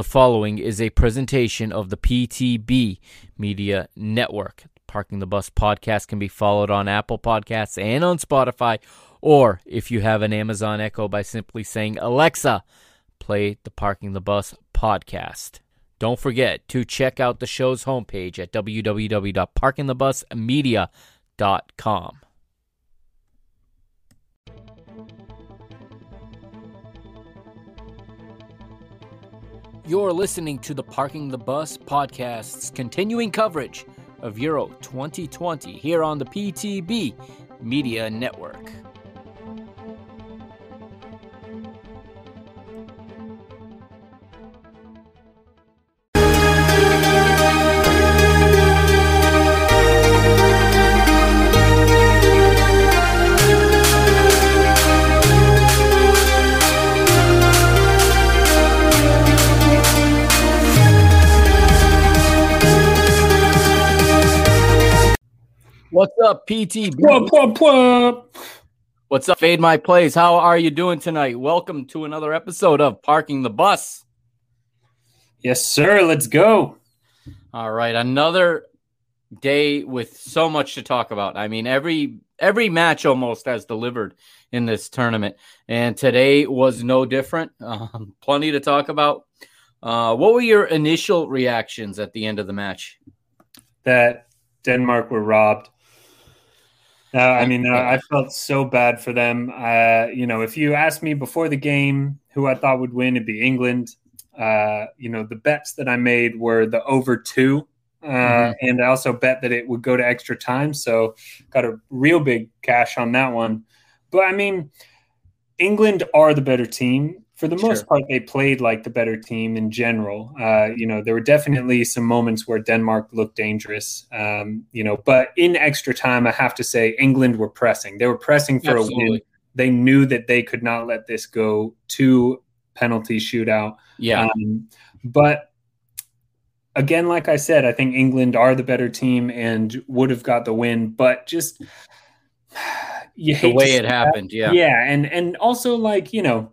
The following is a presentation of the PTB Media Network. Parking the Bus podcast can be followed on Apple Podcasts and on Spotify, or if you have an Amazon Echo, by simply saying, Alexa, play the Parking the Bus podcast. Don't forget to check out the show's homepage at www.parkingthebusmedia.com. You're listening to the Parking the Bus podcast's continuing coverage of Euro 2020 here on the PTB Media Network. Up, PTB? Whoop, whoop, whoop. What's up, Fade My Plays? How are you doing tonight? Welcome to another episode of Parking the Bus. Yes, sir. Let's go. All right, another day with so much to talk about. I mean, every every match almost has delivered in this tournament, and today was no different. Um, plenty to talk about. Uh, what were your initial reactions at the end of the match? That Denmark were robbed. Uh, I mean, uh, I felt so bad for them. Uh, you know, if you asked me before the game who I thought would win, it'd be England. Uh, you know, the bets that I made were the over two, uh, mm-hmm. and I also bet that it would go to extra time. So, got a real big cash on that one. But I mean, England are the better team for the most sure. part, they played like the better team in general. Uh, you know, there were definitely some moments where Denmark looked dangerous. Um, you know, but in extra time, I have to say, England were pressing. They were pressing for Absolutely. a win. They knew that they could not let this go to penalty shootout. Yeah. Um, but again, like I said, I think England are the better team and would have got the win. But just you hate the way it happened. That. Yeah. Yeah, and and also like you know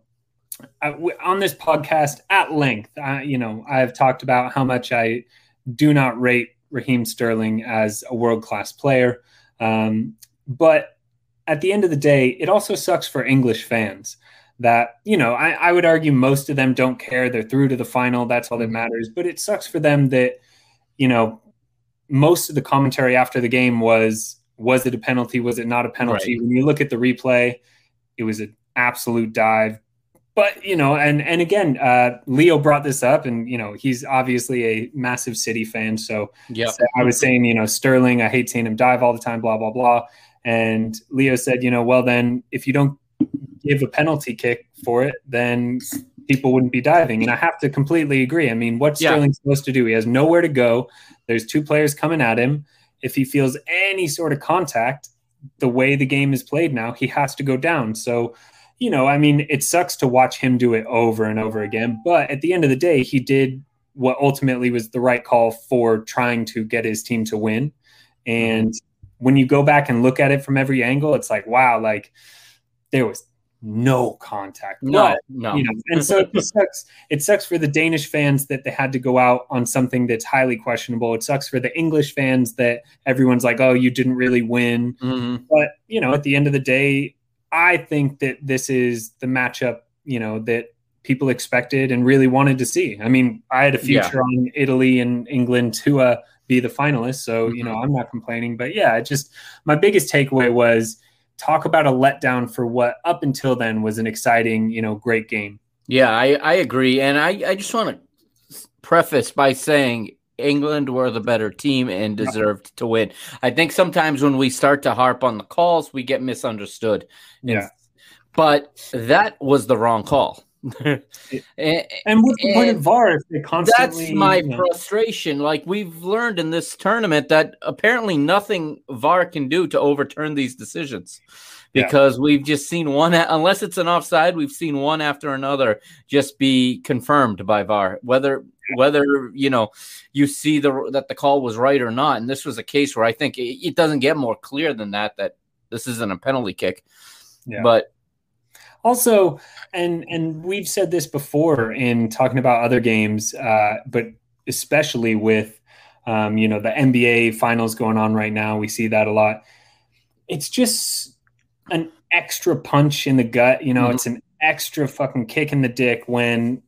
on this podcast at length, uh, you know, I've talked about how much I do not rate Raheem Sterling as a world class player. Um, but at the end of the day, it also sucks for English fans that, you know, I, I, would argue most of them don't care. They're through to the final. That's all that matters. But it sucks for them that, you know, most of the commentary after the game was, was it a penalty? Was it not a penalty? Right. When you look at the replay, it was an absolute dive but you know, and and again, uh, Leo brought this up, and you know, he's obviously a massive City fan. So yeah, so I was saying, you know, Sterling, I hate seeing him dive all the time, blah blah blah. And Leo said, you know, well then, if you don't give a penalty kick for it, then people wouldn't be diving. And I have to completely agree. I mean, what's yeah. Sterling supposed to do? He has nowhere to go. There's two players coming at him. If he feels any sort of contact, the way the game is played now, he has to go down. So you know, I mean, it sucks to watch him do it over and over again. But at the end of the day, he did what ultimately was the right call for trying to get his team to win. And when you go back and look at it from every angle, it's like, wow, like there was no contact. No, but, no. You know, and so it sucks. It sucks for the Danish fans that they had to go out on something that's highly questionable. It sucks for the English fans that everyone's like, oh, you didn't really win. Mm-hmm. But you know, at the end of the day, I think that this is the matchup, you know, that people expected and really wanted to see. I mean, I had a future yeah. on Italy and England to uh, be the finalists, so mm-hmm. you know, I'm not complaining. But yeah, just my biggest takeaway was talk about a letdown for what up until then was an exciting, you know, great game. Yeah, I, I agree, and I, I just want to preface by saying England were the better team and deserved to win. I think sometimes when we start to harp on the calls, we get misunderstood. Yeah. But that was the wrong call. and, and what's the point of VAR if they constantly? That's my you know. frustration. Like we've learned in this tournament that apparently nothing VAR can do to overturn these decisions because yeah. we've just seen one unless it's an offside we've seen one after another just be confirmed by VAR whether whether you know you see the that the call was right or not and this was a case where I think it, it doesn't get more clear than that that this isn't a penalty kick yeah. but Also, and and we've said this before in talking about other games, uh, but especially with um, you know the NBA finals going on right now, we see that a lot. It's just an extra punch in the gut. You know, mm-hmm. it's an extra fucking kick in the dick when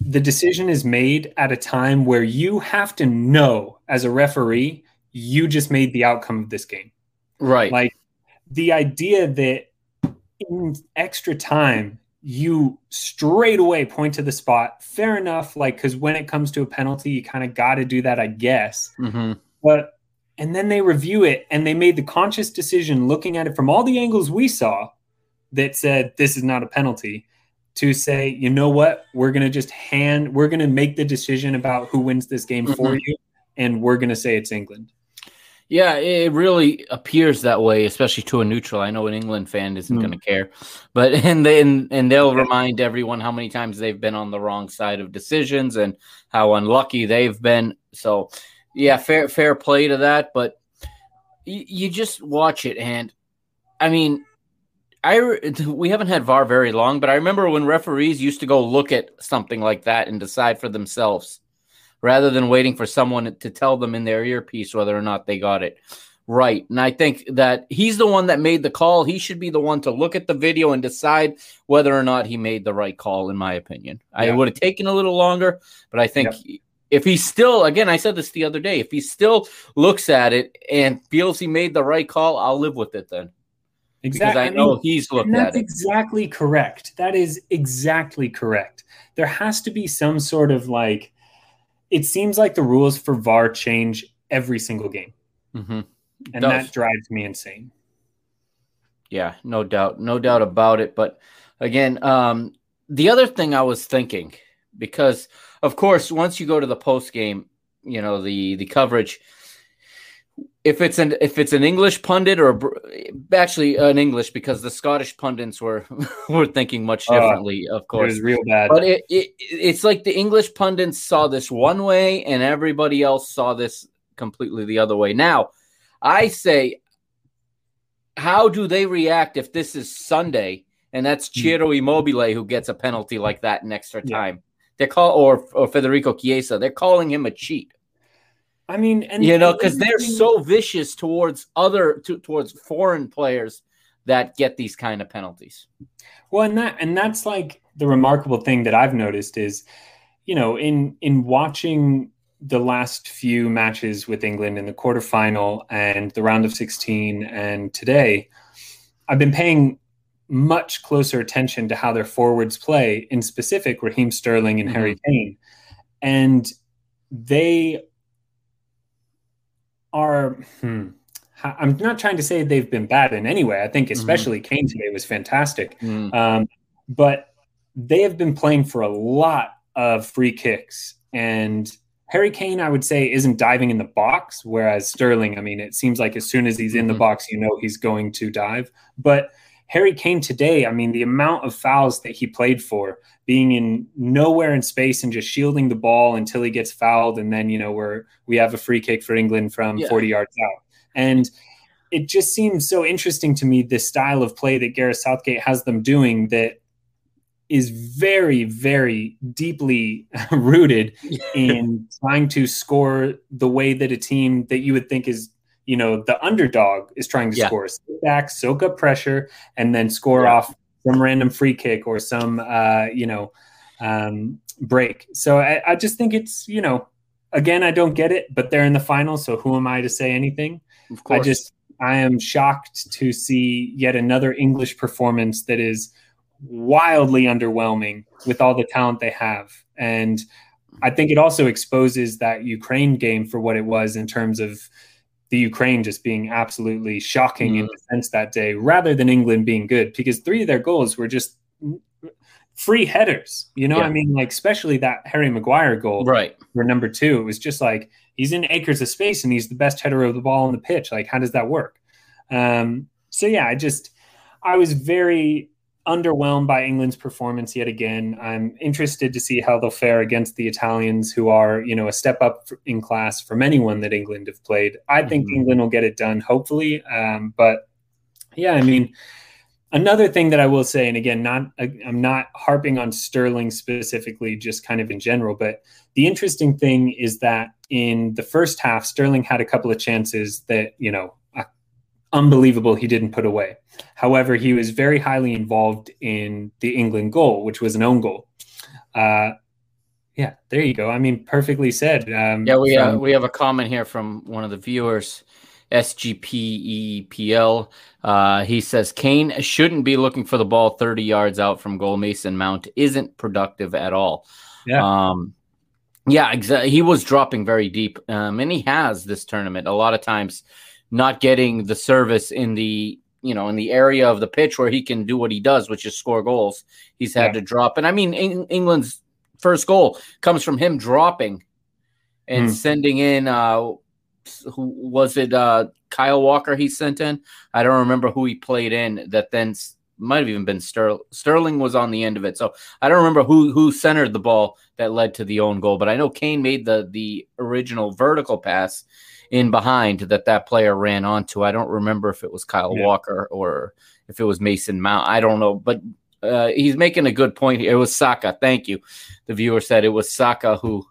the decision is made at a time where you have to know as a referee you just made the outcome of this game. Right. Like the idea that in extra time you straight away point to the spot. Fair enough. Like, because when it comes to a penalty, you kind of got to do that, I guess. Mm-hmm. But and then they review it and they made the conscious decision, looking at it from all the angles we saw, that said this is not a penalty. To say, you know what, we're gonna just hand, we're gonna make the decision about who wins this game mm-hmm. for you, and we're gonna say it's England. Yeah, it really appears that way, especially to a neutral. I know an England fan isn't mm. going to care, but and then and they'll remind everyone how many times they've been on the wrong side of decisions and how unlucky they've been. So, yeah, fair fair play to that, but you, you just watch it, and I mean, I we haven't had VAR very long, but I remember when referees used to go look at something like that and decide for themselves rather than waiting for someone to tell them in their earpiece whether or not they got it right. And I think that he's the one that made the call. He should be the one to look at the video and decide whether or not he made the right call, in my opinion. Yeah. I would have taken a little longer, but I think. If he still, again, I said this the other day, if he still looks at it and feels he made the right call, I'll live with it then. Exactly. Because I know I mean, he's looked at it. That's exactly correct. That is exactly correct. There has to be some sort of like it seems like the rules for VAR change every single game. Mm-hmm. And that drives me insane. Yeah, no doubt. No doubt about it. But again, um, the other thing I was thinking, because of course, once you go to the post game, you know, the the coverage – if it's an if it's an English pundit or actually an English because the Scottish pundits were were thinking much oh, differently, uh, of course. It was real bad. But it, it it's like the English pundits saw this one way and everybody else saw this completely the other way. Now, I say how do they react if this is Sunday and that's hmm. Ciro Immobile who gets a penalty like that in extra time? Yeah. They call or or Federico Chiesa, they're calling him a cheat. I mean, and you know, because they're so vicious towards other to, towards foreign players that get these kind of penalties. Well, and that and that's like the remarkable thing that I've noticed is, you know, in in watching the last few matches with England in the quarterfinal and the round of 16 and today, I've been paying much closer attention to how their forwards play, in specific Raheem Sterling and mm-hmm. Harry Kane. And they are hmm, I'm not trying to say they've been bad in any way. I think mm-hmm. especially mm-hmm. Kane today was fantastic. Mm-hmm. Um, but they have been playing for a lot of free kicks. And Harry Kane, I would say, isn't diving in the box, whereas Sterling, I mean, it seems like as soon as he's in the mm-hmm. box, you know he's going to dive. But Harry Kane today, I mean, the amount of fouls that he played for, being in nowhere in space and just shielding the ball until he gets fouled, and then you know we're we have a free kick for England from yeah. 40 yards out, and it just seems so interesting to me this style of play that Gareth Southgate has them doing that is very, very deeply rooted in trying to score the way that a team that you would think is you know the underdog is trying to yeah. score sit back soak up pressure and then score yeah. off some random free kick or some uh, you know um, break so I, I, just think it's you know again i don't get it but they're in the final so who am i to say anything of course. i just i am shocked to see yet another english performance that is wildly underwhelming with all the talent they have and i think it also exposes that ukraine game for what it was in terms of the Ukraine just being absolutely shocking mm. in defense that day, rather than England being good, because three of their goals were just free headers. You know, yeah. I mean, like especially that Harry Maguire goal, right? For number two, it was just like he's in acres of space and he's the best header of the ball on the pitch. Like, how does that work? Um, so yeah, I just I was very underwhelmed by England's performance yet again. I'm interested to see how they'll fare against the Italians, who are, you know, a step up in class from anyone that England have played. I think mm-hmm. England will get it done, hopefully. Um, but yeah, I mean, another thing that I will say, and again, not I'm not harping on Sterling specifically, just kind of in general, but the interesting thing is that in the first half, Sterling had a couple of chances that you know, uh, unbelievable he didn't put away. However, he was very highly involved in the England goal, which was an own goal. Uh, yeah, there you go. I mean, perfectly said. Um, yeah, we from- uh, we have a comment here from one of the viewers. SGPEPL. Uh, he says Kane shouldn't be looking for the ball 30 yards out from goal. Mason Mount isn't productive at all. Yeah. Um, yeah, exactly. He was dropping very deep, um, and he has this tournament a lot of times, not getting the service in the you know in the area of the pitch where he can do what he does, which is score goals. He's had yeah. to drop, and I mean England's first goal comes from him dropping and mm. sending in uh, who was it? Uh, Kyle Walker he sent in. I don't remember who he played in. That then might have even been Sterling. Sterling was on the end of it, so I don't remember who who centered the ball that led to the own goal. But I know Kane made the the original vertical pass in behind that that player ran onto. I don't remember if it was Kyle yeah. Walker or if it was Mason Mount. I don't know, but uh, he's making a good point here. It was Saka. Thank you. The viewer said it was Saka who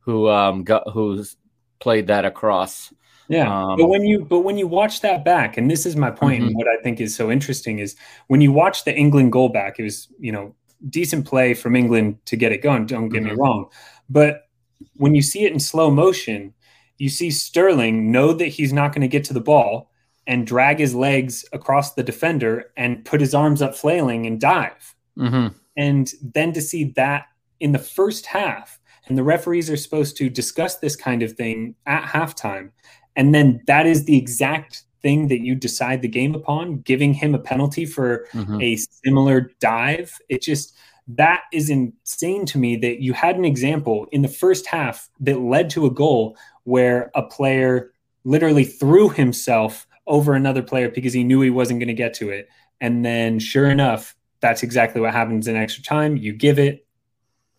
who um got who's played that across. Yeah, um, but when you but when you watch that back, and this is my point, mm-hmm. and what I think is so interesting is when you watch the England goal back, it was you know decent play from England to get it going. Don't get mm-hmm. me wrong, but when you see it in slow motion, you see Sterling know that he's not going to get to the ball and drag his legs across the defender and put his arms up flailing and dive. Mm-hmm. And then to see that in the first half, and the referees are supposed to discuss this kind of thing at halftime. And then that is the exact thing that you decide the game upon, giving him a penalty for mm-hmm. a similar dive. It just, that is insane to me that you had an example in the first half that led to a goal where a player literally threw himself over another player because he knew he wasn't going to get to it. And then, sure enough, that's exactly what happens in extra time. You give it,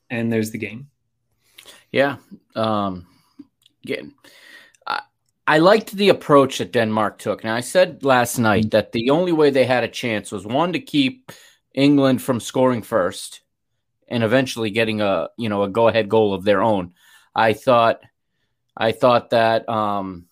and there's the game. Yeah. Um, again, I, I liked the approach that Denmark took. Now, I said last night that the only way they had a chance was one to keep England from scoring first and eventually getting a you know a go ahead goal of their own. I thought I thought that um,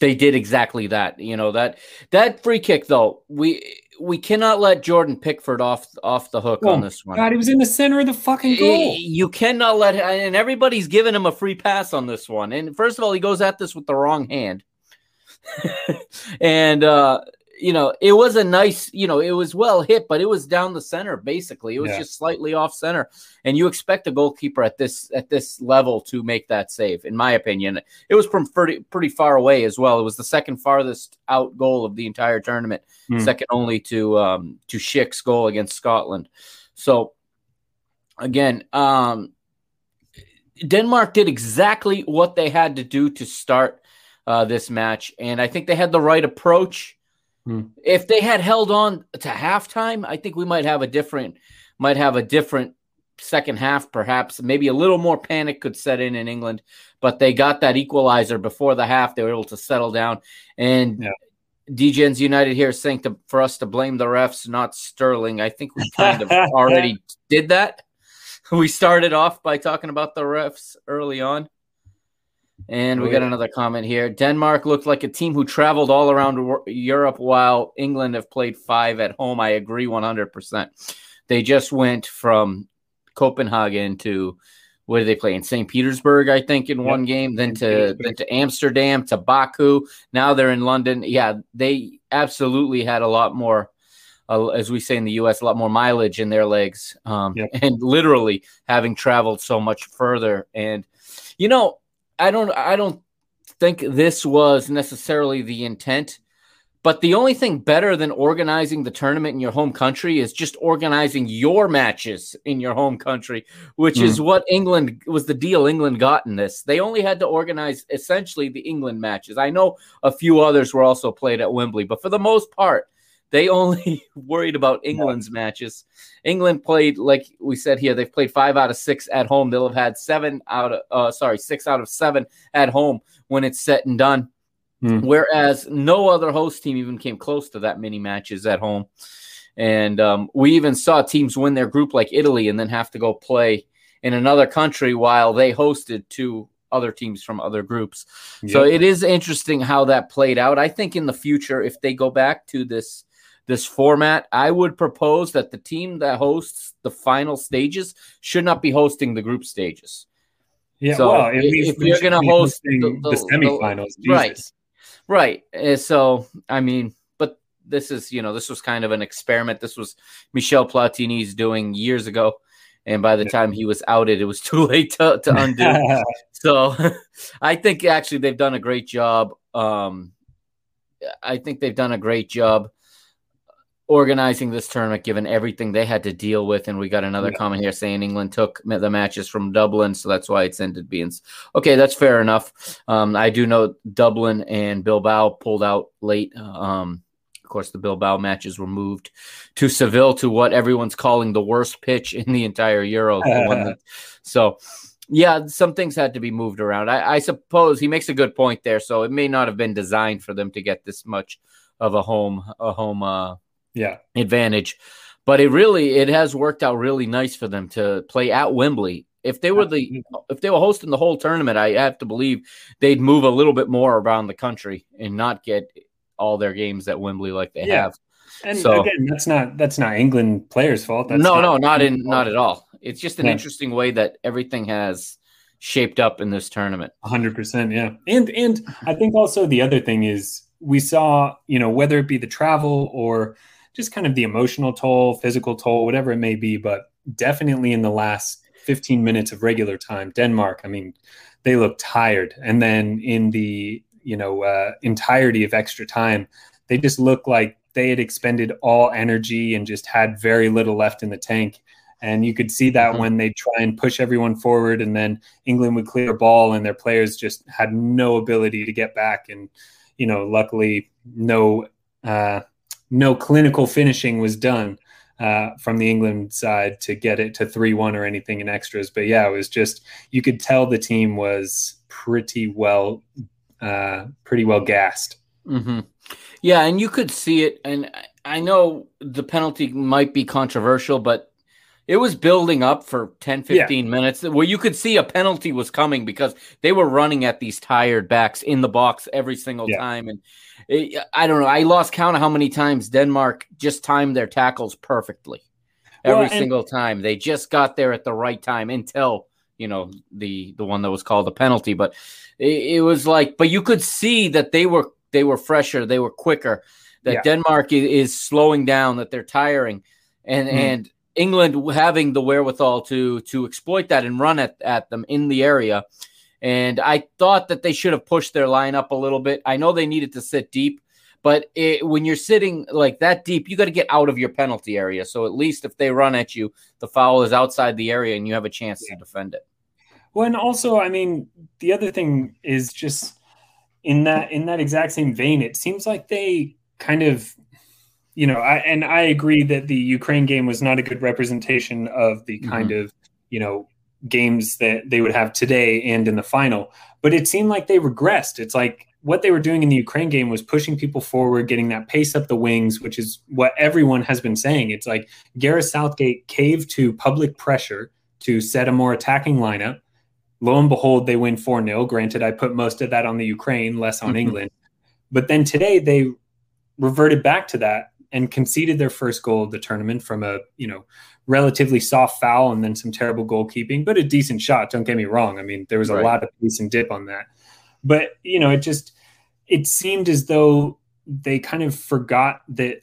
they did exactly that. You know that that free kick though we we cannot let Jordan Pickford off off the hook oh, on this one. God, he was in the center of the fucking goal. You cannot let and everybody's giving him a free pass on this one. And first of all, he goes at this with the wrong hand. and uh you know, it was a nice, you know, it was well hit, but it was down the center basically. It was yeah. just slightly off center. And you expect a goalkeeper at this at this level to make that save, in my opinion. It was from pretty pretty far away as well. It was the second farthest out goal of the entire tournament, mm. second only to um to Schick's goal against Scotland. So again, um Denmark did exactly what they had to do to start uh, this match, and I think they had the right approach Hmm. If they had held on to halftime, I think we might have a different might have a different second half, perhaps. Maybe a little more panic could set in in England, but they got that equalizer before the half. They were able to settle down. And yeah. DGens United here saying to, for us to blame the refs, not Sterling. I think we kind of already did that. We started off by talking about the refs early on. And we got another comment here. Denmark looked like a team who traveled all around Europe while England have played five at home. I agree 100%. They just went from Copenhagen to where did they play in St. Petersburg, I think, in yep. one game, then to then to Amsterdam, to Baku. Now they're in London. Yeah, they absolutely had a lot more, uh, as we say in the U.S., a lot more mileage in their legs, um, yep. and literally having traveled so much further. And you know, I don't I don't think this was necessarily the intent. But the only thing better than organizing the tournament in your home country is just organizing your matches in your home country, which mm. is what England was the deal England got in this. They only had to organize essentially the England matches. I know a few others were also played at Wembley, but for the most part, they only worried about England's yeah. matches. England played, like we said here, they've played five out of six at home. They'll have had seven out of, uh, sorry, six out of seven at home when it's set and done. Hmm. Whereas no other host team even came close to that many matches at home. And um, we even saw teams win their group like Italy and then have to go play in another country while they hosted two other teams from other groups. Yep. So it is interesting how that played out. I think in the future, if they go back to this this format, I would propose that the team that hosts the final stages should not be hosting the group stages. Yeah, so well, if, if you're going to host the, the, the semifinals, the, right, right. Uh, so I mean, but this is you know this was kind of an experiment. This was Michel Platini's doing years ago and by the time he was outed, it was too late to, to undo. so I think actually they've done a great job. Um, I think they've done a great job organizing this tournament, given everything they had to deal with. And we got another yeah. comment here saying England took the matches from Dublin, so that's why it's ended being okay. That's fair enough. Um, I do know Dublin and Bilbao pulled out late. Um, of course, the Bilbao matches were moved to Seville to what everyone's calling the worst pitch in the entire Euro. that, so, yeah, some things had to be moved around. I, I, suppose he makes a good point there. So it may not have been designed for them to get this much of a home a home uh, yeah advantage, but it really it has worked out really nice for them to play at Wembley. If they were the if they were hosting the whole tournament, I have to believe they'd move a little bit more around the country and not get all their games at Wembley like they yeah. have. And so, again, that's not that's not England players' fault. That's no, not no, not in fault. not at all. It's just an yeah. interesting way that everything has shaped up in this tournament. 100%, yeah. And and I think also the other thing is we saw, you know, whether it be the travel or just kind of the emotional toll, physical toll, whatever it may be, but definitely in the last 15 minutes of regular time, Denmark, I mean, they look tired. And then in the you know uh, entirety of extra time they just looked like they had expended all energy and just had very little left in the tank and you could see that mm-hmm. when they try and push everyone forward and then england would clear ball and their players just had no ability to get back and you know luckily no uh, no clinical finishing was done uh, from the England side to get it to 3 1 or anything in extras. But yeah, it was just, you could tell the team was pretty well uh, pretty well gassed. Mm-hmm. Yeah, and you could see it. And I know the penalty might be controversial, but it was building up for 10, 15 yeah. minutes where you could see a penalty was coming because they were running at these tired backs in the box every single yeah. time. And it, I don't know. I lost count of how many times Denmark just timed their tackles perfectly every well, single time. They just got there at the right time until you know the the one that was called a penalty but it, it, was like but you could see that they were they were fresher they were quicker that yeah. denmark is, is, slowing down that they're tiring and mm. and england having the wherewithal to to exploit that and run at, at them in the area and i thought that they should have pushed their line up a little bit i know they needed to sit deep but it, when you're sitting like that deep, you got to get out of your penalty area. So at least if they run at you, the foul is outside the area and you have a chance yeah. to defend it. Well, and also, I mean, the other thing is just in that in that exact same vein, it seems like they kind of, you know, I, and I agree that the Ukraine game was not a good representation of the mm-hmm. kind of, you know, games that they would have today and in the final. But it seemed like they regressed. It's like what they were doing in the Ukraine game was pushing people forward, getting that pace up the wings, which is what everyone has been saying. It's like Gareth Southgate caved to public pressure to set a more attacking lineup. Lo and behold, they win 4 0. Granted, I put most of that on the Ukraine, less on mm-hmm. England. But then today they reverted back to that and conceded their first goal of the tournament from a, you know, relatively soft foul and then some terrible goalkeeping, but a decent shot. Don't get me wrong. I mean, there was a right. lot of pace and dip on that. But you know, it just it seemed as though they kind of forgot that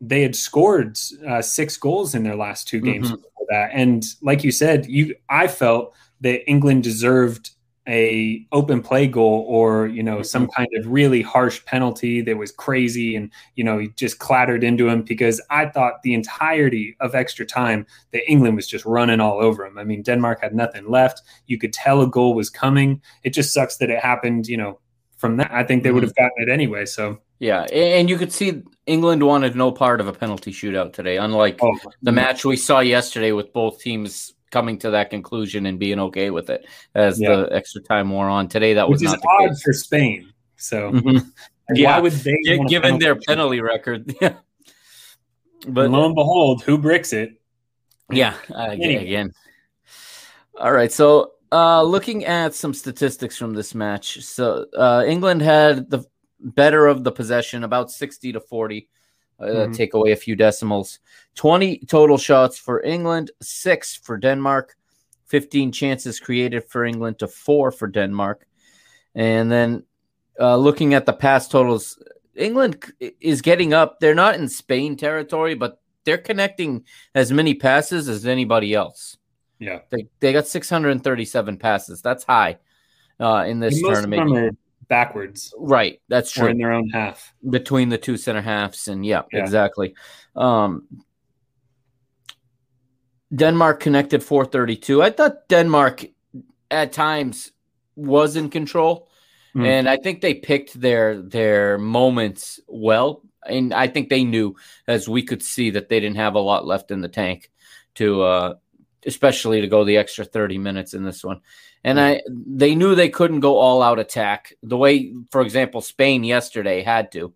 they had scored uh, six goals in their last two games mm-hmm. before that. And like you said, you I felt that England deserved a open play goal or you know some mm-hmm. kind of really harsh penalty that was crazy and you know he just clattered into him because I thought the entirety of extra time that England was just running all over him. I mean Denmark had nothing left. You could tell a goal was coming. It just sucks that it happened, you know, from that. I think they would mm-hmm. have gotten it anyway, so yeah, and you could see England wanted no part of a penalty shootout today, unlike oh, the match we saw yesterday with both teams coming to that conclusion and being okay with it as yeah. the extra time wore on. Today, that Which was not odd case. for Spain. So, mm-hmm. yeah, why would they, given their penalty record? but and lo and behold, who bricks it? Yeah, uh, anyway. again. All right, so uh, looking at some statistics from this match, so uh, England had the better of the possession, about sixty to forty. Uh, mm-hmm. Take away a few decimals. Twenty total shots for England, six for Denmark. Fifteen chances created for England to four for Denmark. And then uh, looking at the pass totals, England is getting up. They're not in Spain territory, but they're connecting as many passes as anybody else. Yeah, they they got 637 passes. That's high uh, in this tournament. Backwards, right? That's true. Or in their own half between the two center halves, and yeah, yeah. exactly. Um, Denmark connected 432. I thought Denmark at times was in control. Mm. And I think they picked their their moments well. And I think they knew, as we could see, that they didn't have a lot left in the tank to uh especially to go the extra 30 minutes in this one. And I they knew they couldn't go all out attack the way, for example, Spain yesterday had to,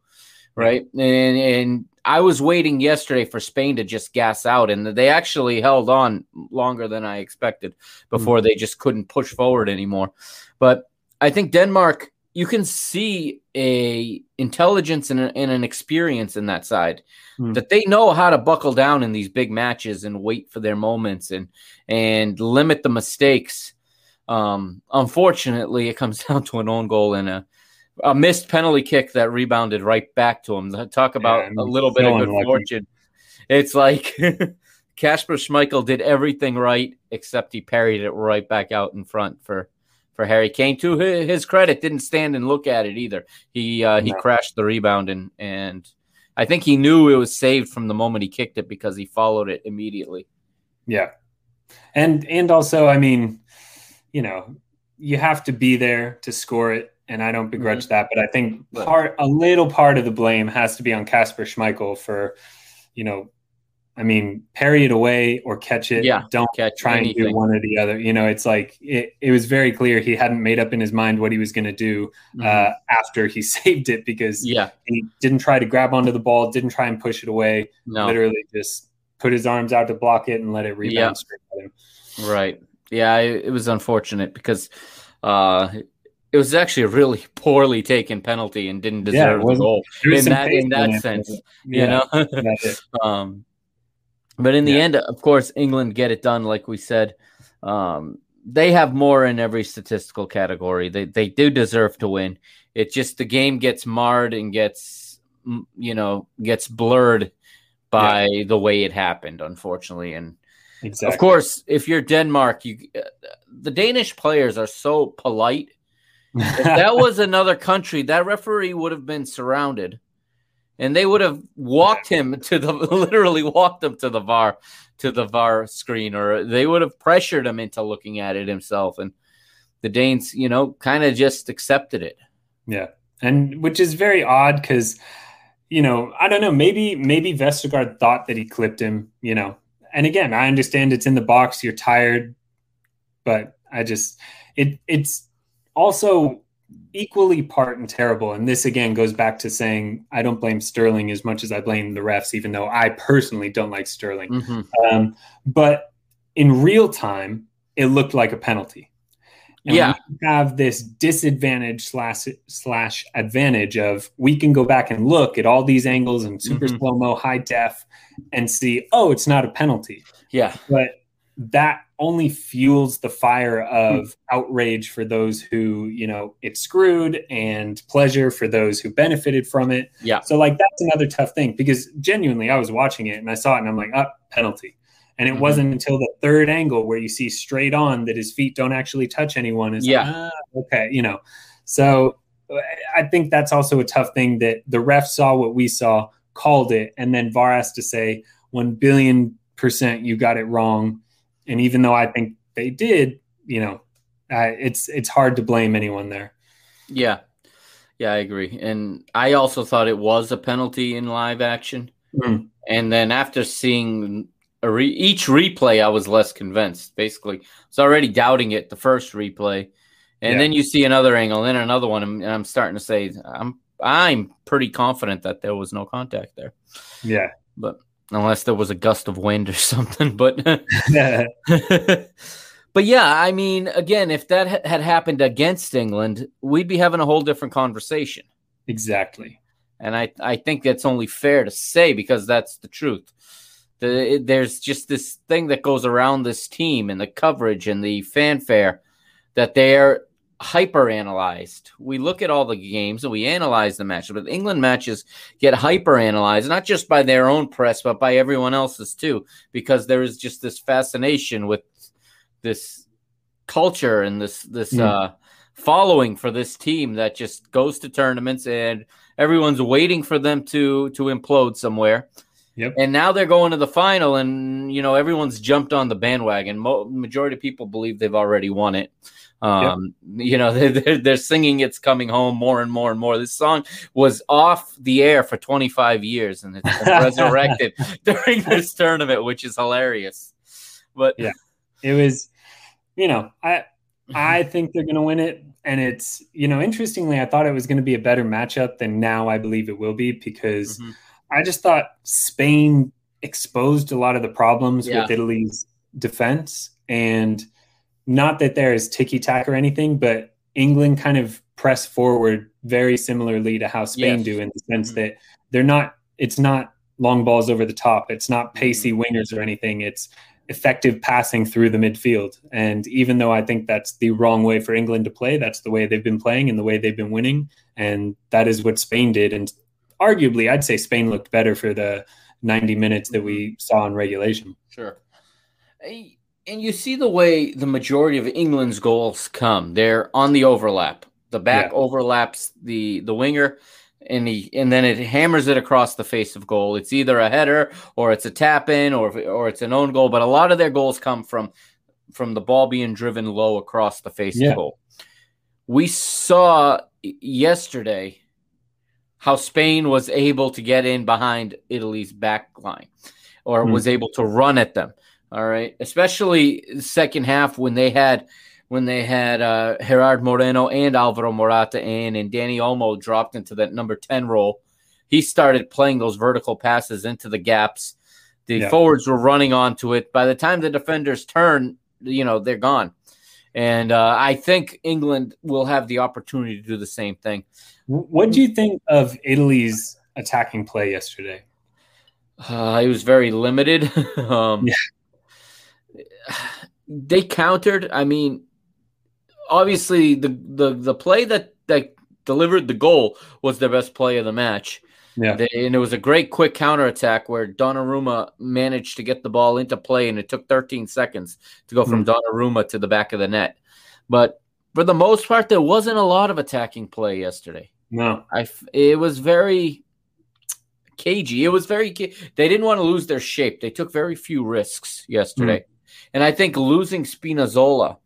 right? And and I was waiting yesterday for Spain to just gas out, and they actually held on longer than I expected before mm-hmm. they just couldn't push forward anymore. But I think Denmark, you can see a intelligence and, a, and an experience in that side mm. that they know how to buckle down in these big matches and wait for their moments and and limit the mistakes. Um, unfortunately, it comes down to an own goal and a a missed penalty kick that rebounded right back to him. Talk about yeah, a little bit of good fortune. It's like Kasper Schmeichel did everything right except he parried it right back out in front for for Harry Kane. To his credit, didn't stand and look at it either. He uh, he no. crashed the rebound and and I think he knew it was saved from the moment he kicked it because he followed it immediately. Yeah, and and also, I mean, you know, you have to be there to score it, and I don't begrudge mm-hmm. that. But I think part a little part of the blame has to be on Kasper Schmeichel for, you know, I mean, parry it away or catch it. Yeah, don't catch try anything. and do one or the other. You know, it's like it, it was very clear he hadn't made up in his mind what he was going to do mm-hmm. uh, after he saved it because yeah, he didn't try to grab onto the ball, didn't try and push it away. No. Literally just put his arms out to block it and let it rebound yeah. straight at him. Right. Yeah, it, it was unfortunate because uh, it was actually a really poorly taken penalty and didn't deserve yeah, the goal in that in that sense. Yeah, you know. um, but in the yeah. end, of course, England get it done, like we said. Um, they have more in every statistical category. They they do deserve to win. It just the game gets marred and gets you know gets blurred by yeah. the way it happened, unfortunately. And exactly. of course, if you're Denmark, you the Danish players are so polite. if that was another country, that referee would have been surrounded and they would have walked him to the literally walked him to the VAR to the VAR screen, or they would have pressured him into looking at it himself. And the Danes, you know, kind of just accepted it. Yeah, and which is very odd because, you know, I don't know, maybe maybe Vestergaard thought that he clipped him, you know. And again, I understand it's in the box, you're tired, but I just it it's also equally part and terrible. And this again goes back to saying I don't blame Sterling as much as I blame the refs, even though I personally don't like Sterling. Mm-hmm. Um, but in real time, it looked like a penalty. And yeah, we have this disadvantage slash slash advantage of we can go back and look at all these angles and super mm-hmm. slow mo, high def, and see, oh, it's not a penalty. Yeah, but that only fuels the fire of mm. outrage for those who you know it screwed and pleasure for those who benefited from it. Yeah. So like that's another tough thing because genuinely i was watching it and i saw it and i'm like up oh, penalty. And it mm-hmm. wasn't until the third angle where you see straight on that his feet don't actually touch anyone is yeah. Like, ah, okay you know. So i think that's also a tough thing that the ref saw what we saw called it and then var has to say 1 billion percent you got it wrong and even though I think they did, you know, uh, it's it's hard to blame anyone there. Yeah, yeah, I agree. And I also thought it was a penalty in live action. Mm. And then after seeing re- each replay, I was less convinced. Basically, I was already doubting it the first replay, and yeah. then you see another angle, then another one, and I'm starting to say I'm I'm pretty confident that there was no contact there. Yeah, but unless there was a gust of wind or something. But but yeah, I mean, again, if that had happened against England, we'd be having a whole different conversation. Exactly. And I I think that's only fair to say because that's the truth. The, there's just this thing that goes around this team and the coverage and the fanfare that they're hyper analyzed. We look at all the games and we analyze the matches, but England matches get hyper analyzed, not just by their own press, but by everyone else's too, because there is just this fascination with this culture and this this mm. uh, following for this team that just goes to tournaments and everyone's waiting for them to to implode somewhere. Yep. And now they're going to the final, and you know everyone's jumped on the bandwagon. Mo- majority of people believe they've already won it. Um, yep. You know, they're, they're singing "It's Coming Home" more and more and more. This song was off the air for 25 years, and it's resurrected during this tournament, which is hilarious. But yeah, it was. You know, I I think they're going to win it, and it's you know, interestingly, I thought it was going to be a better matchup than now. I believe it will be because mm-hmm. I just thought Spain exposed a lot of the problems yeah. with Italy's defense and not that there is ticky tack or anything, but England kind of press forward very similarly to how Spain yes. do in the sense mm-hmm. that they're not, it's not long balls over the top. It's not pacey mm-hmm. wingers or anything. It's effective passing through the midfield. And even though I think that's the wrong way for England to play, that's the way they've been playing and the way they've been winning. And that is what Spain did. And arguably, I'd say Spain looked better for the 90 minutes that we mm-hmm. saw in regulation. Sure. Hey and you see the way the majority of England's goals come. They're on the overlap. The back yeah. overlaps the the winger, and he and then it hammers it across the face of goal. It's either a header or it's a tap in or or it's an own goal. But a lot of their goals come from from the ball being driven low across the face yeah. of goal. We saw yesterday how Spain was able to get in behind Italy's back line or mm. was able to run at them. All right, especially second half when they had when they had uh, Gerard Moreno and Alvaro Morata in, and Dani Olmo dropped into that number ten role. He started playing those vertical passes into the gaps. The yeah. forwards were running onto it. By the time the defenders turn, you know they're gone. And uh, I think England will have the opportunity to do the same thing. What do you think of Italy's attacking play yesterday? Uh, it was very limited. um, yeah they countered. I mean, obviously the the the play that that delivered the goal was the best play of the match. Yeah, they, and it was a great quick counter attack where Donnarumma managed to get the ball into play, and it took 13 seconds to go from mm. Donnarumma to the back of the net. But for the most part, there wasn't a lot of attacking play yesterday. No, I it was very cagey. It was very they didn't want to lose their shape. They took very few risks yesterday. Mm. And I think losing Spinazzola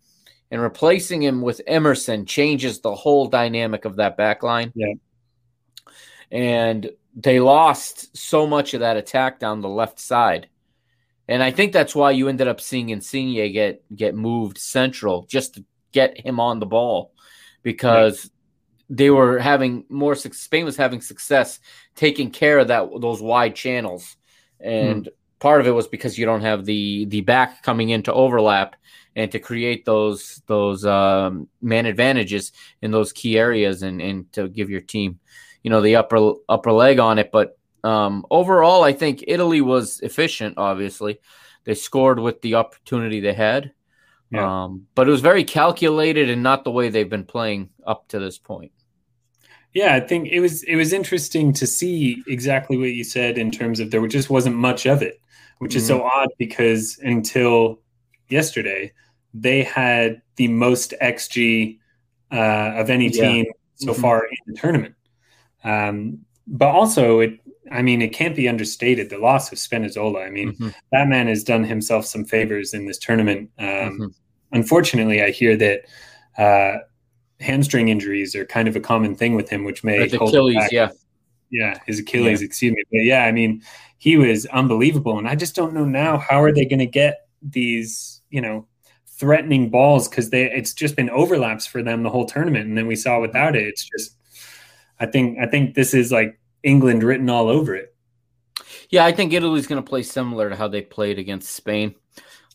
and replacing him with Emerson changes the whole dynamic of that back line. Yeah. And they lost so much of that attack down the left side. And I think that's why you ended up seeing Insigne get get moved central just to get him on the ball because yeah. they were having more Spain was having success taking care of that those wide channels. And mm part of it was because you don't have the the back coming in to overlap and to create those those um, man advantages in those key areas and and to give your team you know the upper upper leg on it. But um, overall i think italy was efficient obviously. They scored with the opportunity they had. Yeah. um, but it was very calculated and not the way they've been playing up to this point. Yeah, I think it was it was interesting to see exactly what you said in terms of there just wasn't much of it which mm-hmm. is so odd because until yesterday, they had the most XG uh, of any team so mm-hmm. far in the tournament. Um, but also, it I mean, it can't be understated the loss of Spinazzola. I mean, mm-hmm. that man has done himself some favors in this tournament. Um, mm-hmm. Unfortunately, I hear that uh, hamstring injuries are kind of a common thing with him, which may Achilles, yeah, yeah, his Achilles, yeah. excuse me. But yeah, I mean, he was unbelievable. And I just don't know now how are they going to get these, you know, threatening balls because they it's just been overlaps for them the whole tournament. And then we saw without it, it's just I think I think this is like England written all over it. Yeah, I think Italy's going to play similar to how they played against Spain.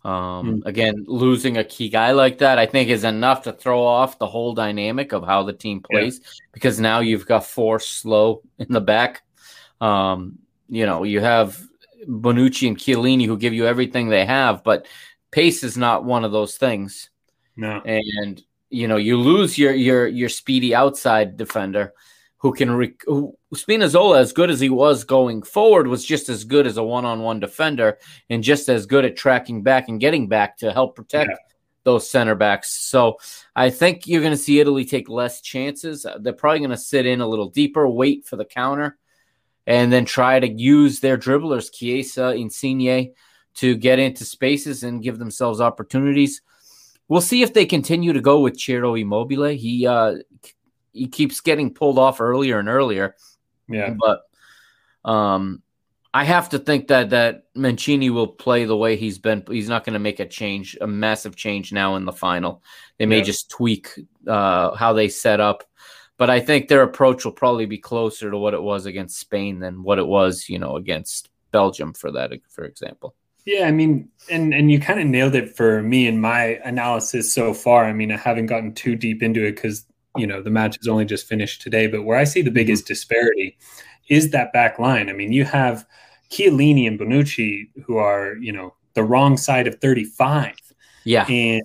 Um, mm. Again, losing a key guy like that, I think, is enough to throw off the whole dynamic of how the team plays yeah. because now you've got four slow in the back. Um, you know, you have Bonucci and Chiellini who give you everything they have, but pace is not one of those things. No. And you know, you lose your your your speedy outside defender who can re- who, Spinazzola, as good as he was going forward, was just as good as a one-on-one defender and just as good at tracking back and getting back to help protect yeah. those center backs. So I think you're going to see Italy take less chances. They're probably going to sit in a little deeper, wait for the counter, and then try to use their dribblers, Chiesa, Insigne, to get into spaces and give themselves opportunities. We'll see if they continue to go with Ciro Immobile. He uh, he keeps getting pulled off earlier and earlier. Yeah. But um I have to think that that Mancini will play the way he's been. He's not going to make a change, a massive change now in the final. They may yeah. just tweak uh, how they set up, but I think their approach will probably be closer to what it was against Spain than what it was, you know, against Belgium for that, for example. Yeah, I mean, and and you kind of nailed it for me in my analysis so far. I mean, I haven't gotten too deep into it because you know the match has only just finished today. But where I see the mm-hmm. biggest disparity is that back line. I mean, you have Chiellini and Bonucci who are you know the wrong side of 35. Yeah, and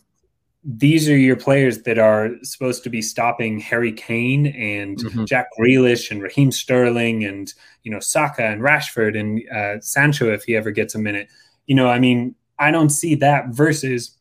these are your players that are supposed to be stopping Harry Kane and mm-hmm. Jack Grealish and Raheem Sterling and you know Saka and Rashford and uh, Sancho if he ever gets a minute. You know, I mean, I don't see that versus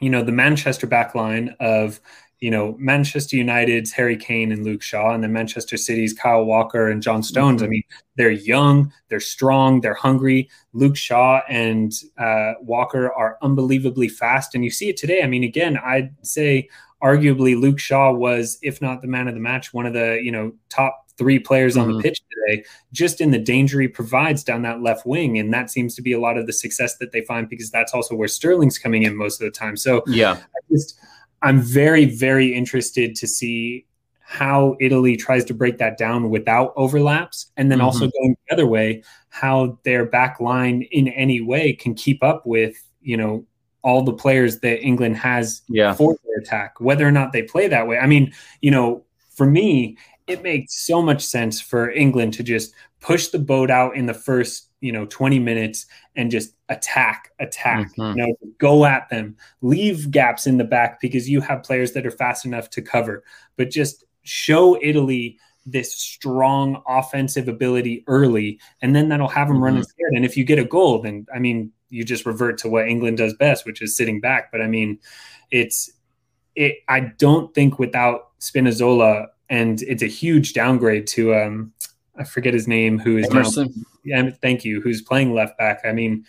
you know the Manchester back line of you know, Manchester United's Harry Kane and Luke Shaw, and then Manchester City's Kyle Walker and John Stones. Mm-hmm. I mean, they're young, they're strong, they're hungry. Luke Shaw and uh, Walker are unbelievably fast, and you see it today. I mean, again, I'd say arguably Luke Shaw was, if not the man of the match, one of the you know top three players mm-hmm. on the mm-hmm. pitch today, just in the danger he provides down that left wing. And that seems to be a lot of the success that they find because that's also where Sterling's coming in most of the time. So yeah, I just I'm very, very interested to see how Italy tries to break that down without overlaps, and then mm-hmm. also going the other way, how their back line in any way can keep up with you know all the players that England has yeah. for their attack, whether or not they play that way. I mean, you know, for me, it makes so much sense for England to just push the boat out in the first you know 20 minutes and just attack attack mm-hmm. you know go at them leave gaps in the back because you have players that are fast enough to cover but just show italy this strong offensive ability early and then that'll have them mm-hmm. running scared and if you get a goal then i mean you just revert to what england does best which is sitting back but i mean it's it i don't think without spinazzola and it's a huge downgrade to um I forget his name, who is Emerson. now yeah, thank you, who's playing left back. I mean,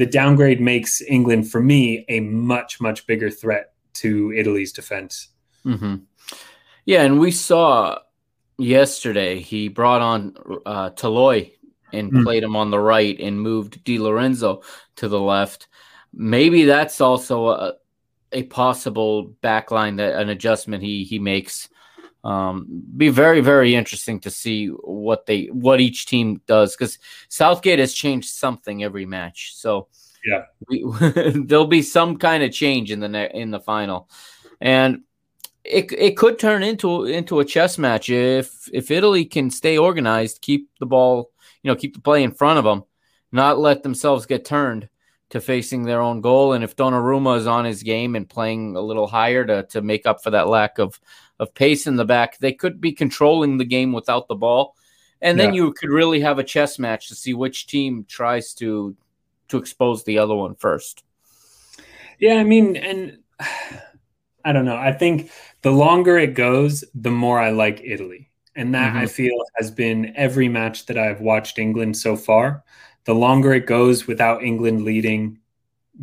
the downgrade makes England, for me, a much, much bigger threat to Italy's defense. Mm-hmm. Yeah, and we saw yesterday he brought on uh, Toloi and mm. played him on the right and moved Di Lorenzo to the left. Maybe that's also a, a possible backline that an adjustment he he makes um, be very very interesting to see what they what each team does because Southgate has changed something every match. So yeah, we, there'll be some kind of change in the ne- in the final, and it it could turn into into a chess match if if Italy can stay organized, keep the ball, you know, keep the play in front of them, not let themselves get turned to facing their own goal. And if Donnarumma is on his game and playing a little higher to to make up for that lack of of pace in the back, they could be controlling the game without the ball. And then yeah. you could really have a chess match to see which team tries to to expose the other one first. Yeah, I mean, and I don't know. I think the longer it goes, the more I like Italy. And that mm-hmm. I feel has been every match that I've watched England so far. The longer it goes without England leading,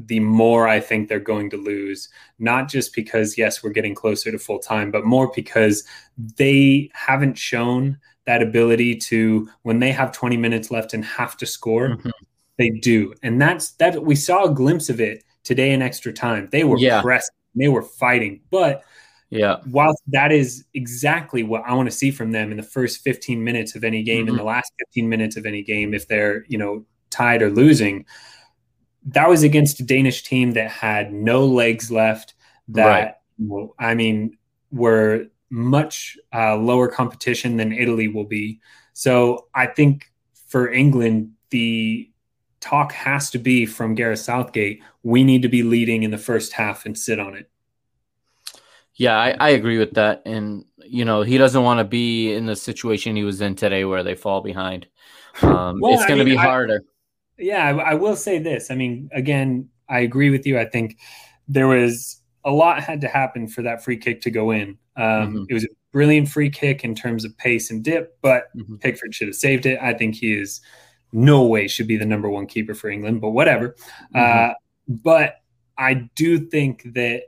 the more I think they're going to lose. Not just because, yes, we're getting closer to full time, but more because they haven't shown that ability to, when they have 20 minutes left and have to score, mm-hmm. they do. And that's that we saw a glimpse of it today in extra time. They were yeah. pressing, they were fighting. But yeah, whilst that is exactly what I want to see from them in the first 15 minutes of any game, mm-hmm. in the last 15 minutes of any game, if they're, you know, tied or losing, that was against a Danish team that had no legs left. That right. I mean, were much uh, lower competition than Italy will be. So I think for England, the talk has to be from Gareth Southgate. We need to be leading in the first half and sit on it. Yeah, I, I agree with that. And, you know, he doesn't want to be in the situation he was in today where they fall behind. Um, well, it's going to be harder. I, yeah, I, I will say this. I mean, again, I agree with you. I think there was a lot had to happen for that free kick to go in. Um, mm-hmm. It was a brilliant free kick in terms of pace and dip, but mm-hmm. Pickford should have saved it. I think he is no way should be the number one keeper for England, but whatever. Mm-hmm. Uh, but I do think that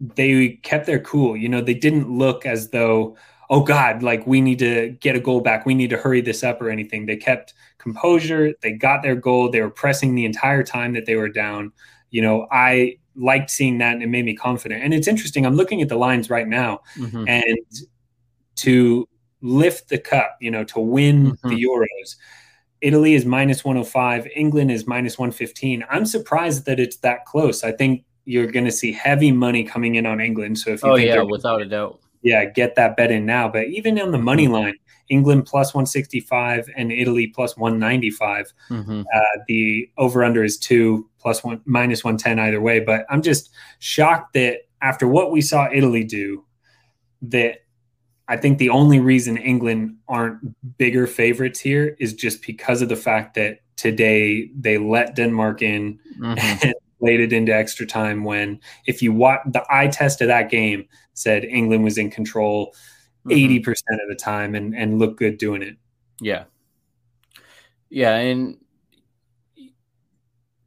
they kept their cool. You know, they didn't look as though, oh God, like we need to get a goal back. We need to hurry this up or anything. They kept composure. They got their goal. They were pressing the entire time that they were down. You know, I liked seeing that and it made me confident. And it's interesting. I'm looking at the lines right now mm-hmm. and to lift the cup, you know, to win mm-hmm. the Euros. Italy is minus 105, England is minus 115. I'm surprised that it's that close. I think you're going to see heavy money coming in on England. So if you oh yeah, without a doubt, yeah, get that bet in now. But even on the money mm-hmm. line, England plus 165 and Italy plus 195. Mm-hmm. Uh, the over under is two plus one minus 110 either way. But I'm just shocked that after what we saw Italy do, that I think the only reason England aren't bigger favorites here is just because of the fact that today they let Denmark in mm-hmm. and played it into extra time when if you watch the eye test of that game said England was in control 80% mm-hmm. of the time and and look good doing it. Yeah. Yeah, and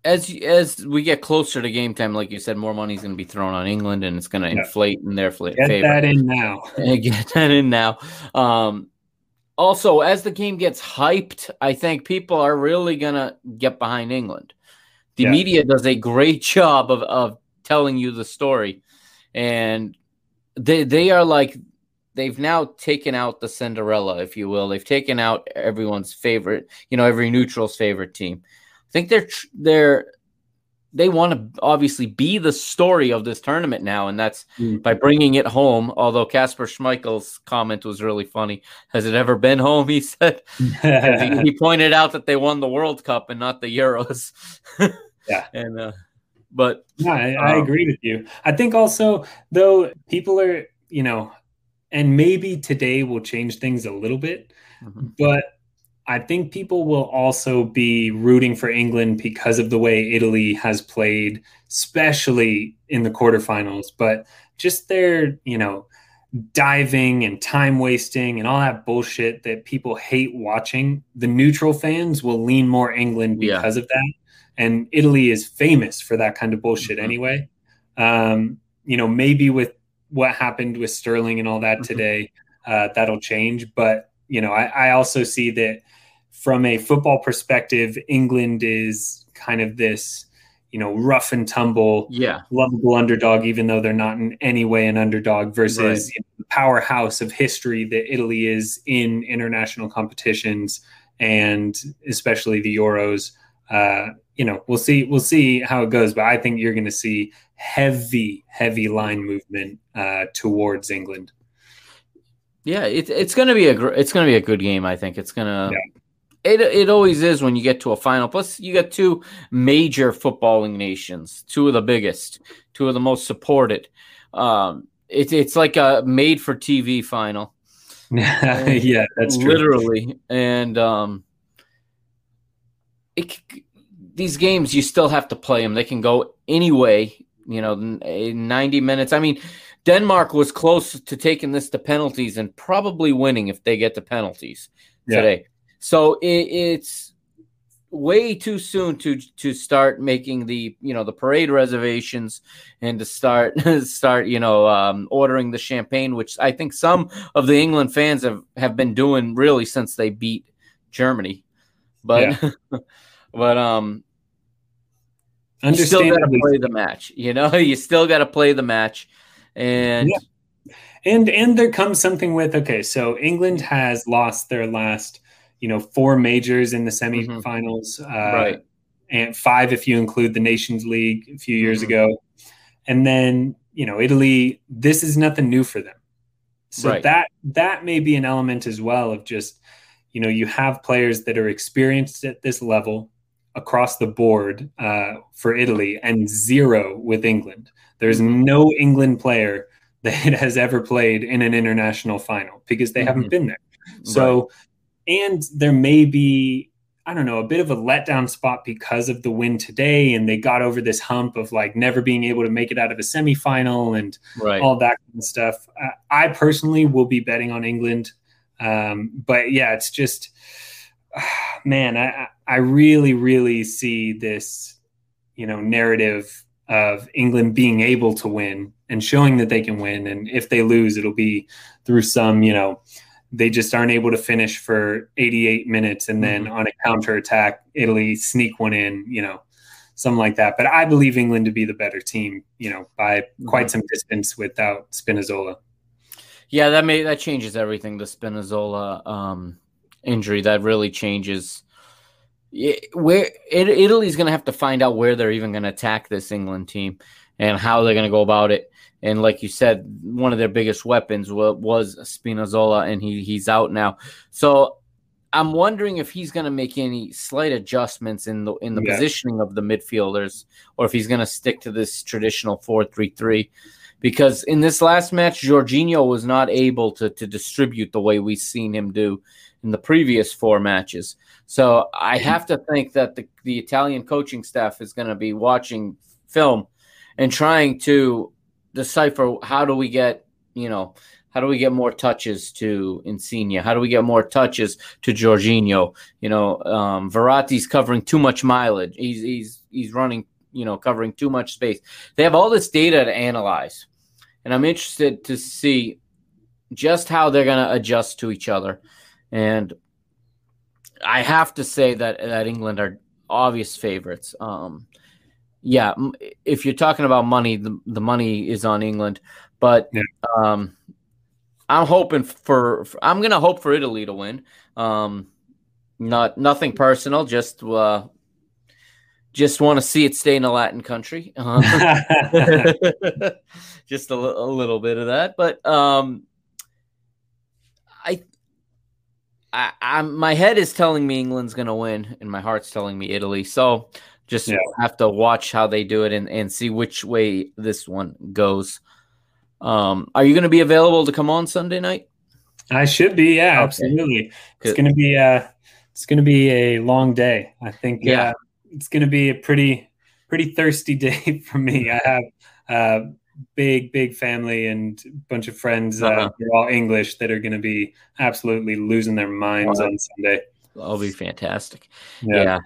as as we get closer to game time, like you said, more money is going to be thrown on England, and it's going to yeah. inflate in their favor. Get that in now. get that in now. Um, also, as the game gets hyped, I think people are really going to get behind England. The yeah. media does a great job of, of telling you the story, and they they are like they've now taken out the Cinderella, if you will. They've taken out everyone's favorite, you know, every neutral's favorite team. I think they're they're they want to obviously be the story of this tournament now, and that's mm. by bringing it home. Although Kasper Schmeichel's comment was really funny. Has it ever been home? He said. he, he, pointed out that they won the World Cup and not the Euros. yeah, and uh, but yeah, I, I um, agree with you. I think also though people are you know and maybe today will change things a little bit, mm-hmm. but I think people will also be rooting for England because of the way Italy has played, especially in the quarterfinals. But just their, you know, diving and time wasting and all that bullshit that people hate watching, the neutral fans will lean more England because yeah. of that. And Italy is famous for that kind of bullshit mm-hmm. anyway. Um, you know, maybe with what happened with Sterling and all that mm-hmm. today, uh, that'll change. But you know, I, I also see that from a football perspective, England is kind of this, you know, rough and tumble, yeah, lovable underdog, even though they're not in any way an underdog, versus right. you know, the powerhouse of history that Italy is in international competitions and especially the Euros. Uh, you know, we'll see. We'll see how it goes, but I think you're going to see heavy, heavy line movement uh, towards England. Yeah, it, it's going to be a it's going to be a good game. I think it's going to. Yeah. It, it always is when you get to a final. Plus, you get two major footballing nations, two of the biggest, two of the most supported. Um, it, it's like a made for TV final. yeah, that's true. Literally. And um, it, these games, you still have to play them. They can go any way you know, 90 minutes. I mean, Denmark was close to taking this to penalties and probably winning if they get the penalties yeah. today. So it, it's way too soon to to start making the you know the parade reservations and to start start you know um, ordering the champagne, which I think some of the England fans have have been doing really since they beat Germany. But yeah. but um you still got to play the match. You know, you still got to play the match, and yeah. and and there comes something with okay. So England has lost their last you know, four majors in the semifinals, mm-hmm. uh, right? And five if you include the Nations League a few years mm-hmm. ago, and then you know, Italy. This is nothing new for them, so right. that that may be an element as well of just you know you have players that are experienced at this level across the board uh, for Italy and zero with England. There's no England player that has ever played in an international final because they mm-hmm. haven't been there. So, right. and there may be, I don't know, a bit of a letdown spot because of the win today. And they got over this hump of like never being able to make it out of a semifinal and right. all that kind of stuff. Uh, I personally will be betting on England. Um, but yeah, it's just, man, I, I really, really see this, you know, narrative of England being able to win and showing that they can win. And if they lose, it'll be through some, you know, they just aren't able to finish for 88 minutes and then mm-hmm. on a counter attack, Italy sneak one in, you know, something like that. But I believe England to be the better team, you know, by quite mm-hmm. some distance without Spinazzola. Yeah, that may that changes everything. The Spinazzola um, injury that really changes. Where Italy's going to have to find out where they're even going to attack this England team and how they're going to go about it. And like you said, one of their biggest weapons was Spinazzola, and he he's out now. So I'm wondering if he's going to make any slight adjustments in the in the yeah. positioning of the midfielders, or if he's going to stick to this traditional four three three. Because in this last match, Jorginho was not able to to distribute the way we've seen him do in the previous four matches. So I have to think that the, the Italian coaching staff is going to be watching film and trying to decipher how do we get, you know, how do we get more touches to Insigne? How do we get more touches to Jorginho? You know, um, Verratti's covering too much mileage. He's he's he's running, you know, covering too much space. They have all this data to analyze, and I'm interested to see just how they're going to adjust to each other. And I have to say that that England are obvious favorites. Um, yeah, if you're talking about money, the, the money is on England, but yeah. um, I'm hoping for, for, I'm gonna hope for Italy to win. Um, not nothing personal, just uh, just want to see it stay in a Latin country. Just a, a, little bit of that, but um, I, I, I'm my head is telling me England's gonna win, and my heart's telling me Italy. So just yeah. have to watch how they do it and, and see which way this one goes. Um, are you going to be available to come on Sunday night? I should be. Yeah, okay. absolutely. It's going to be uh it's going to be a long day. I think yeah. Uh, it's going to be a pretty pretty thirsty day for me. I have a big big family and a bunch of friends uh, uh-huh. they're all English that are going to be absolutely losing their minds on Sunday. That'll be fantastic. yeah. yeah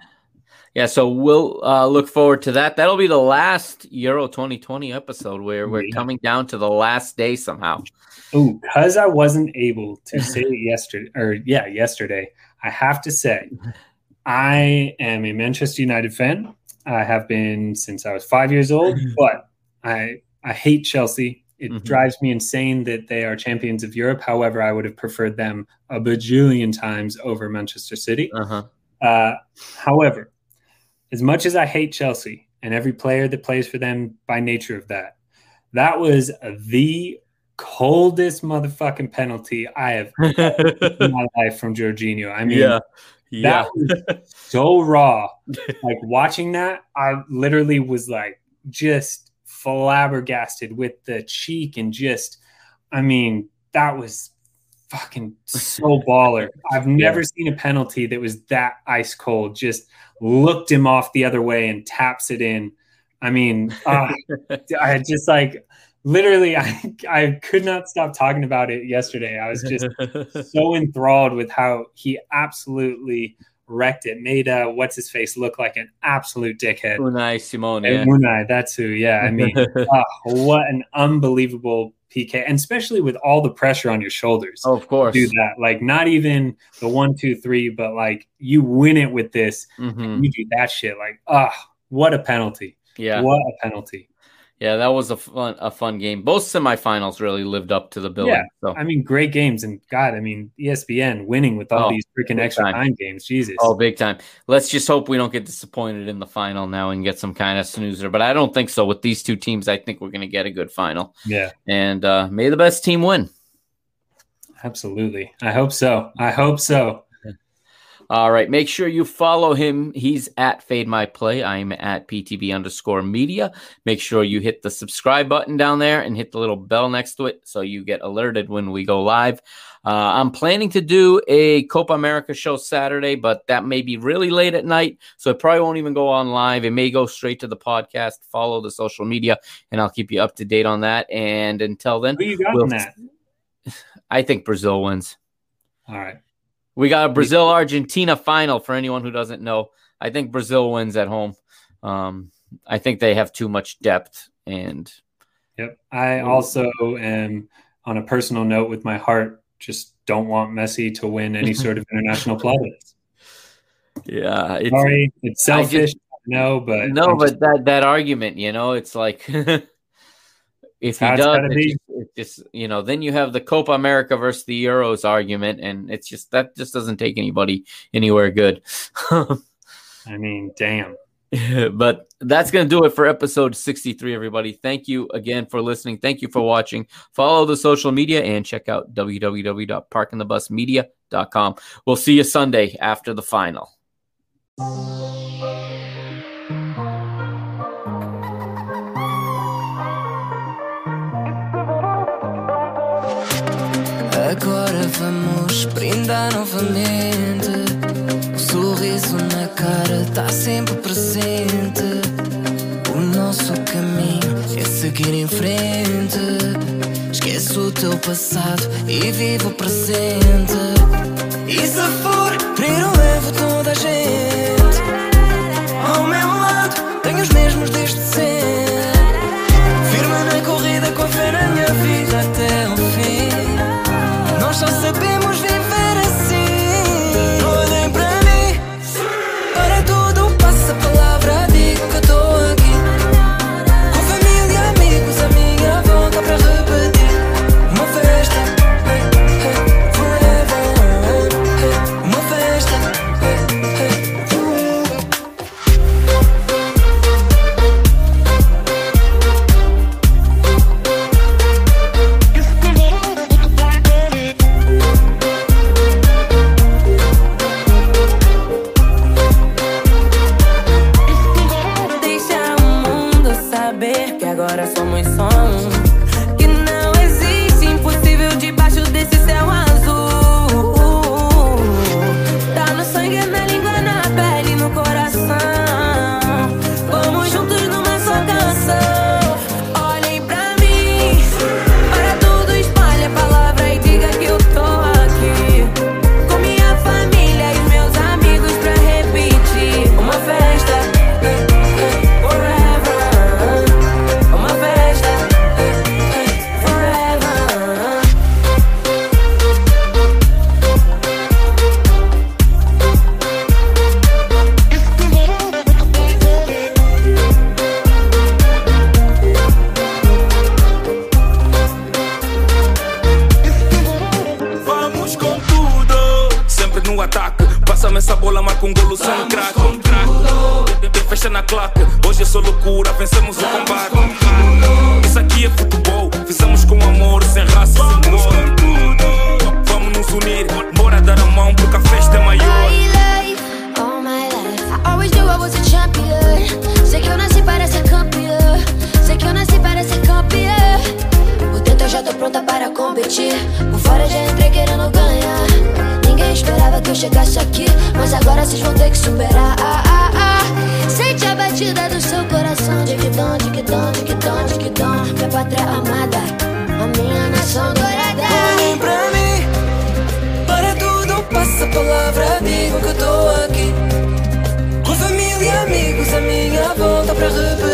yeah, so we'll uh, look forward to that. That'll be the last Euro 2020 episode where we're yeah. coming down to the last day somehow. Oh, because I wasn't able to say it yesterday, or yeah, yesterday, I have to say, I am a Manchester United fan. I have been since I was five years old, but I I hate Chelsea. It mm-hmm. drives me insane that they are champions of Europe. However, I would have preferred them a bajillion times over Manchester City. Uh-huh. Uh, however, as much as I hate Chelsea and every player that plays for them by nature of that, that was the coldest motherfucking penalty I have in my life from Jorginho. I mean, yeah. Yeah. That was so raw. like watching that, I literally was like just flabbergasted with the cheek and just, I mean, that was fucking so baller. I've never yeah. seen a penalty that was that ice cold. Just looked him off the other way and taps it in. I mean, uh, I just like literally, I I could not stop talking about it yesterday. I was just so enthralled with how he absolutely wrecked it. Made uh, what's his face look like an absolute dickhead. Unai Simon. Yeah. Unai, that's who. Yeah, I mean, uh, what an unbelievable PK, and especially with all the pressure on your shoulders. Oh, of course, do that. Like not even the one, two, three, but like you win it with this. Mm-hmm. you do that shit. Like, ah, oh, what a penalty! Yeah, what a penalty. Yeah, that was a fun a fun game. Both semifinals really lived up to the billing. Yeah, so. I mean, great games, and God, I mean, ESPN winning with all oh, these freaking extra time. time games. Jesus. Oh, big time. Let's just hope we don't get disappointed in the final now and get some kind of snoozer. But I don't think so. With these two teams, I think we're going to get a good final. Yeah, and uh, may the best team win. Absolutely. I hope so. I hope so. All right. Make sure you follow him. He's at Fade My Play. I'm at PTB underscore media. Make sure you hit the subscribe button down there and hit the little bell next to it so you get alerted when we go live. Uh, I'm planning to do a Copa America show Saturday, but that may be really late at night. So it probably won't even go on live. It may go straight to the podcast. Follow the social media, and I'll keep you up to date on that. And until then, who you got we'll, that? I think Brazil wins. All right. We got a Brazil Argentina final for anyone who doesn't know. I think Brazil wins at home. Um, I think they have too much depth and Yep. I also am on a personal note with my heart just don't want Messi to win any sort of international plaudits. Yeah, it's, sorry, it's selfish. Just, no, but no, I'm but just, that that argument, you know, it's like if he does, it's just, it's just, you know, then you have the Copa America versus the Euros argument, and it's just that just doesn't take anybody anywhere good. I mean, damn. but that's going to do it for episode 63, everybody. Thank you again for listening. Thank you for watching. Follow the social media and check out www.parkingthebusmedia.com. We'll see you Sunday after the final. Vamos brindar novamente. O sorriso na cara tá sempre presente. O nosso caminho é seguir em frente. Esquece o teu passado e vive o presente. E se for, primeiro levo toda a gente. Batida do seu coração. Dom, de que dom. Minha pátria amada, a minha nação dourada. Olhem pra mim, para tudo passa a palavra, digo que estou aqui. Com família e amigos, a minha volta para repetir.